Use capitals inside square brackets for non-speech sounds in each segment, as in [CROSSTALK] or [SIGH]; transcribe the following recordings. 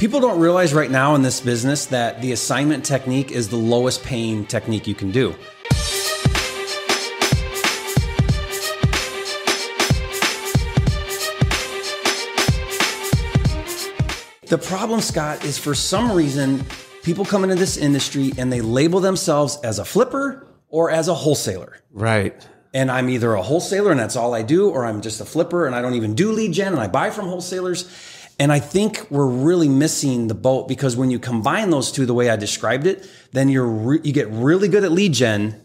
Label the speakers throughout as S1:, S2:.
S1: People don't realize right now in this business that the assignment technique is the lowest paying technique you can do. The problem, Scott, is for some reason, people come into this industry and they label themselves as a flipper or as a wholesaler.
S2: Right.
S1: And I'm either a wholesaler and that's all I do, or I'm just a flipper and I don't even do lead gen and I buy from wholesalers. And I think we're really missing the boat because when you combine those two the way I described it, then you're re- you get really good at lead gen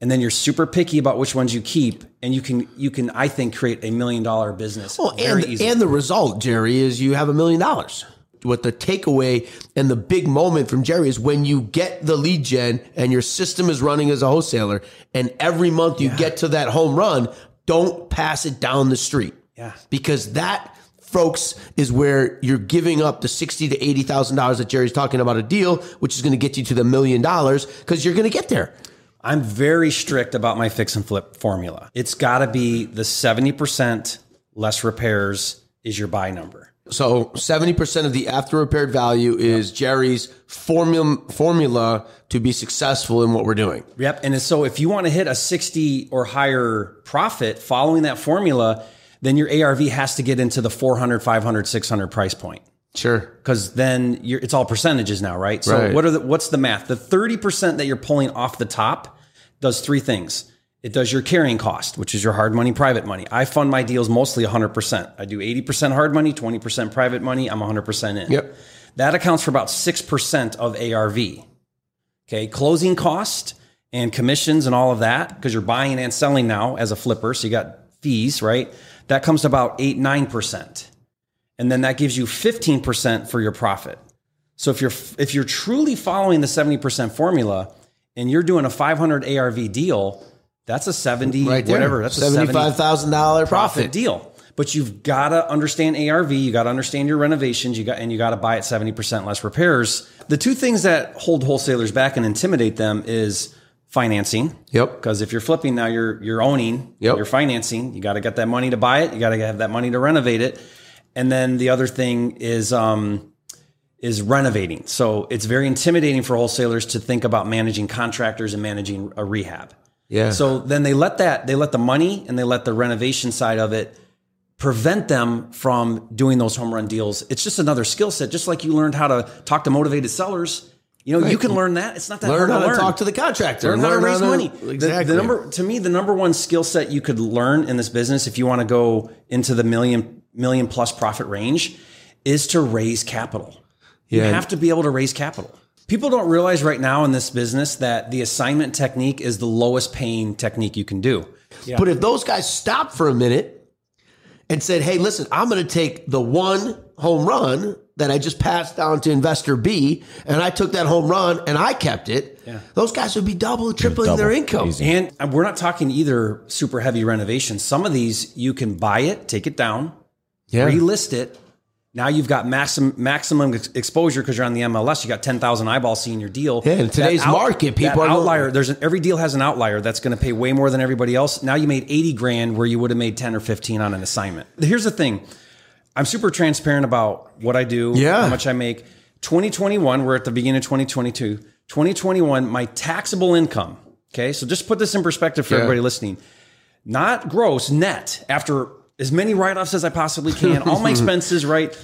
S1: and then you're super picky about which ones you keep and you can you can I think create a million dollar business
S2: Well, and,
S1: easily.
S2: and the result, Jerry, is you have a million dollars. What the takeaway and the big moment from Jerry is when you get the lead gen and your system is running as a wholesaler, and every month you get to that home run, don't pass it down the street.
S1: Yeah.
S2: Because that, folks, is where you're giving up the sixty to eighty thousand dollars that Jerry's talking about a deal, which is going to get you to the million dollars because you're going to get there.
S1: I'm very strict about my fix and flip formula. It's got to be the 70% less repairs is your buy number.
S2: So 70% of the after repaired value is Jerry's formula formula to be successful in what we're doing.
S1: Yep. And so if you want to hit a 60 or higher profit following that formula, then your ARV has to get into the 400, 500, 600 price point.
S2: Sure.
S1: Because then you're, it's all percentages now, right? So
S2: Right.
S1: what are the, what's the math? The 30% that you're pulling off the top does three things. It does your carrying cost, which is your hard money, private money. I fund my deals mostly 100%. I do 80% hard money, 20% private money. I'm 100% in.
S2: Yep.
S1: That accounts for about 6% of ARV. Okay. Closing cost and commissions and all of that, because you're buying and selling now as a flipper. So you got fees, right? That comes to about eight, 9%. And then that gives you 15% for your profit. So if you're, if you're truly following the 70% formula and you're doing a 500 ARV deal, that's a 70,
S2: Right
S1: whatever. That's
S2: $75,000
S1: profit
S2: profit.
S1: deal. But you've got to understand ARV. You got to understand your renovations. You got and you got to buy at seventy percent less repairs. The two things that hold wholesalers back and intimidate them is financing.
S2: Yep.
S1: Because if you're flipping now, you're you're owning.
S2: Yep.
S1: You're financing. You got to get that money to buy it. You got to have that money to renovate it. And then the other thing is um, is renovating. So it's very intimidating for wholesalers to think about managing contractors and managing a rehab.
S2: Yeah.
S1: So then they let that, they let the money and they let the renovation side of it prevent them from doing those home run deals. It's just another skill set, just like you learned how to talk to motivated sellers. You know, you can learn that. It's not that
S2: learn
S1: hard
S2: how
S1: to
S2: to
S1: learn.
S2: talk to the contractor.
S1: learn how to raise money.
S2: Exactly.
S1: The, number to me, the number one skill set you could learn in this business, if you want to go into the million million plus profit range, is to raise capital. You have to be able to raise capital. People don't realize right now in this business that the assignment technique is the lowest paying technique you can do.
S2: But if those guys stop for a minute and said, hey, listen, I'm going to take the one home run that I just passed down to investor B, and I took that home run and I kept it, those guys would be double, tripling their income.
S3: Easy.
S1: And uh, we're not talking either super heavy renovations. Some of these you can buy it, take it down,
S2: Yeah.
S1: relist it. Now you've got maximum maximum ex- exposure because you're on the MLS. You got ten thousand eyeballs seeing your deal.
S2: Yeah, in today's market, people are-
S1: outlier. There's an, every deal has an outlier that's going to pay way more than everybody else. Now you made eighty grand where you would have made ten or fifteen on an assignment. Here's the thing: I'm super transparent about what I do,
S2: Yeah.
S1: how much I make. 2021, we're at the beginning of 2022. 2021, my taxable income. Okay, so just put this in perspective for
S2: Yeah.
S1: everybody listening. Not gross, net. After as many write-offs as I possibly can, all my [LAUGHS] expenses, right?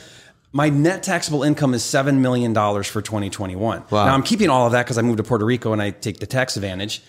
S1: My net taxable income is seven million dollars for 2021.
S2: Wow.
S1: Now I'm keeping all of that because I moved to Puerto Rico and I take the tax advantage.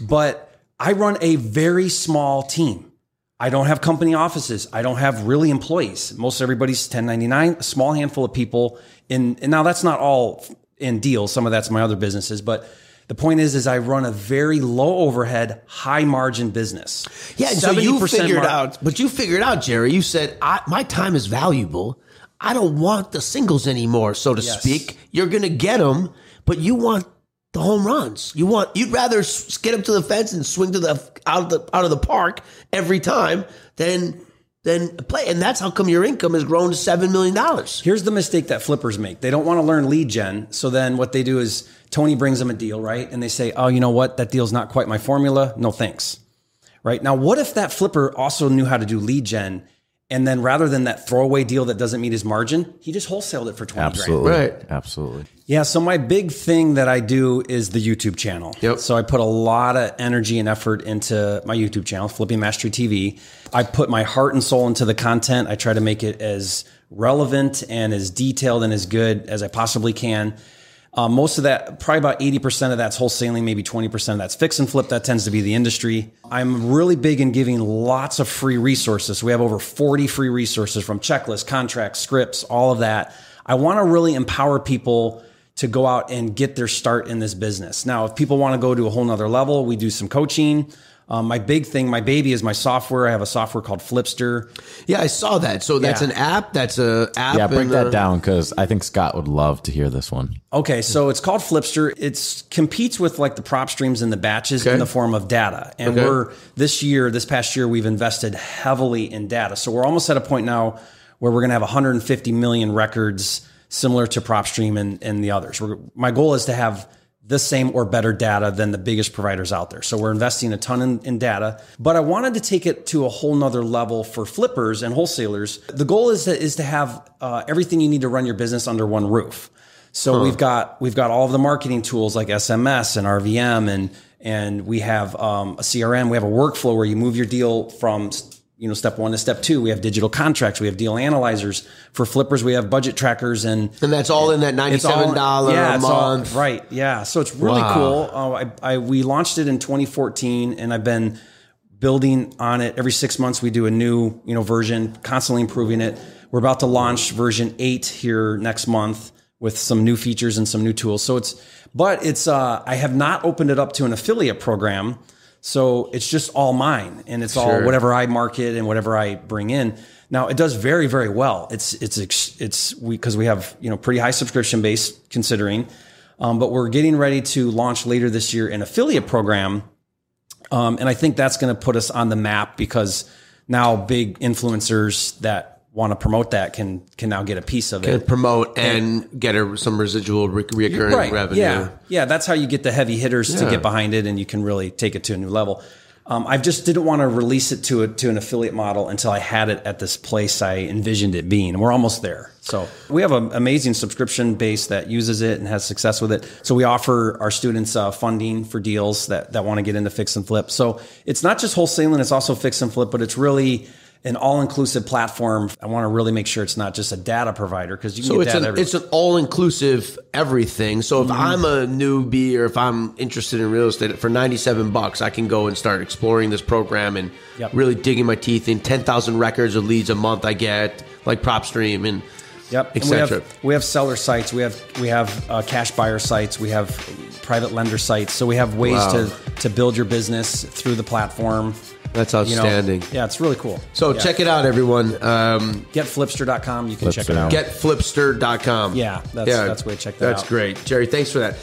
S1: But I run a very small team. I don't have company offices. I don't have really employees. Most everybody's 1099, a small handful of people in and now that's not all in deals. Some of that's my other businesses, but the point is, is I run a very low overhead, high margin business.
S2: Yeah, so you figured
S1: mar-
S2: out, but you figured out, Jerry. You said, I, "My time is valuable. I don't want the singles anymore, so to
S1: Yes.
S2: speak. You're going to get them, but you want the home runs. You want you'd rather get up to the fence and swing to the out of the out of the park every time than than play. And that's how come your income has grown to seven million dollars.
S1: Here's the mistake that flippers make. They don't want to learn lead gen. So then what they do is Tony brings them a deal, right? And they say, oh, you know what? That deal's not quite my formula. No thanks. Right. Now, what if that flipper also knew how to do lead gen And then rather than that throwaway deal that doesn't meet his margin, he just wholesaled it for 20 grand.
S3: Absolutely.
S2: Right.
S3: Absolutely.
S1: Yeah, so my big thing that I do is the YouTube channel.
S2: Yep.
S1: So I put a lot of energy and effort into my YouTube channel, Flipping Mastery TV. I put my heart and soul into the content. I try to make it as relevant and as detailed and as good as I possibly can. Uh, most of that, probably about 80% of that's wholesaling, maybe 20% of that's fix and flip. That tends to be the industry. I'm really big in giving lots of free resources. We have over 40 free resources from checklists, contracts, scripts, all of that. I want to really empower people to go out and get their start in this business. Now, if people want to go to a whole nother level, we do some coaching. Um, my big thing, my baby is my software. I have a software called Flipster.
S2: Yeah, I saw that. So that's
S1: Yeah.
S2: an app. That's a app.
S3: Yeah, break that
S2: uh,
S3: down because I think Scott would love to hear this one.
S1: Okay, so it's called Flipster. It competes with like the PropStreams and the batches
S2: Okay.
S1: in the form of data. And
S2: Okay.
S1: we're this year, this past year, we've invested heavily in data. So we're almost at a point now where we're going to have 150 million records similar to PropStream and, and the others. We're, my goal is to have the same or better data than the biggest providers out there. So we're investing a ton in, in data, but I wanted to take it to a whole nother level for flippers and wholesalers. The goal is to, is to have uh, everything you need to run your business under one roof. So we've got we've got all of the marketing tools like SMS and RVM and and we have um, a CRM. We have a workflow where you move your deal from you know step one to step two. We have digital contracts. We have deal analyzers for flippers. We have budget trackers and
S2: And that's all in that ninety-seven
S1: all-
S2: dollar
S1: yeah,
S2: a month.
S1: right? Yeah. So it's really
S2: Wow.
S1: cool. Uh, I, I we launched it in 2014, and I've been building on it every six months. We do a new you know version, constantly improving it. We're about to launch version eight here next month with some new features and some new tools. So it's but it's uh, I have not opened it up to an affiliate program. So it's just all mine and it's all whatever I market and whatever I bring in. Now it does very very well. It's it's it's we because we have you know pretty high subscription base considering, um, but we're getting ready to launch later this year an affiliate program, um, and I think that's going to put us on the map because now big influencers that want to promote that can can now get a piece of
S2: And
S1: it.
S2: promote and get a, some residual re- recurring revenue.
S1: Yeah, yeah, that's how you get the heavy hitters to get behind it, and you can really take it to a new level. Um, I just didn't want to release it to a, to an affiliate model until I had it at this place I envisioned it being, and we're almost there. So we have an amazing subscription base that uses it and has success with it. So we offer our students uh, funding for deals that that want to get into fix and flip. So it's not just wholesaling; it's also fix and flip, but it's really an all-inclusive platform. I want to really make sure it's not just a data provider because you can
S2: So
S1: get
S2: it's
S1: data
S2: an it's an all inclusive everything. So
S1: Mm-hmm.
S2: if I'm a newbie or if I'm interested in real estate for 97 bucks, I can go and start exploring this program and
S1: Yep.
S2: really digging my teeth in 10,000 records of leads a month I get like PropStream and
S1: Yep,
S2: et
S1: and we
S2: cetera.
S1: have we have seller sites, we have we have uh, cash buyer sites, we have private lender sites. So we have ways
S2: Wow.
S1: to to build your business through the platform.
S2: That's
S1: You know,
S2: outstanding.
S1: yeah, it's really cool.
S2: So
S1: Yeah.
S2: check it out, everyone. Um,
S1: getflipster.com. You can check it
S3: Flipster.
S1: out.
S2: getflipster.com.
S1: Yeah, that's- that's the way check that
S2: That's
S1: out.
S2: great. Jerry, thanks for that.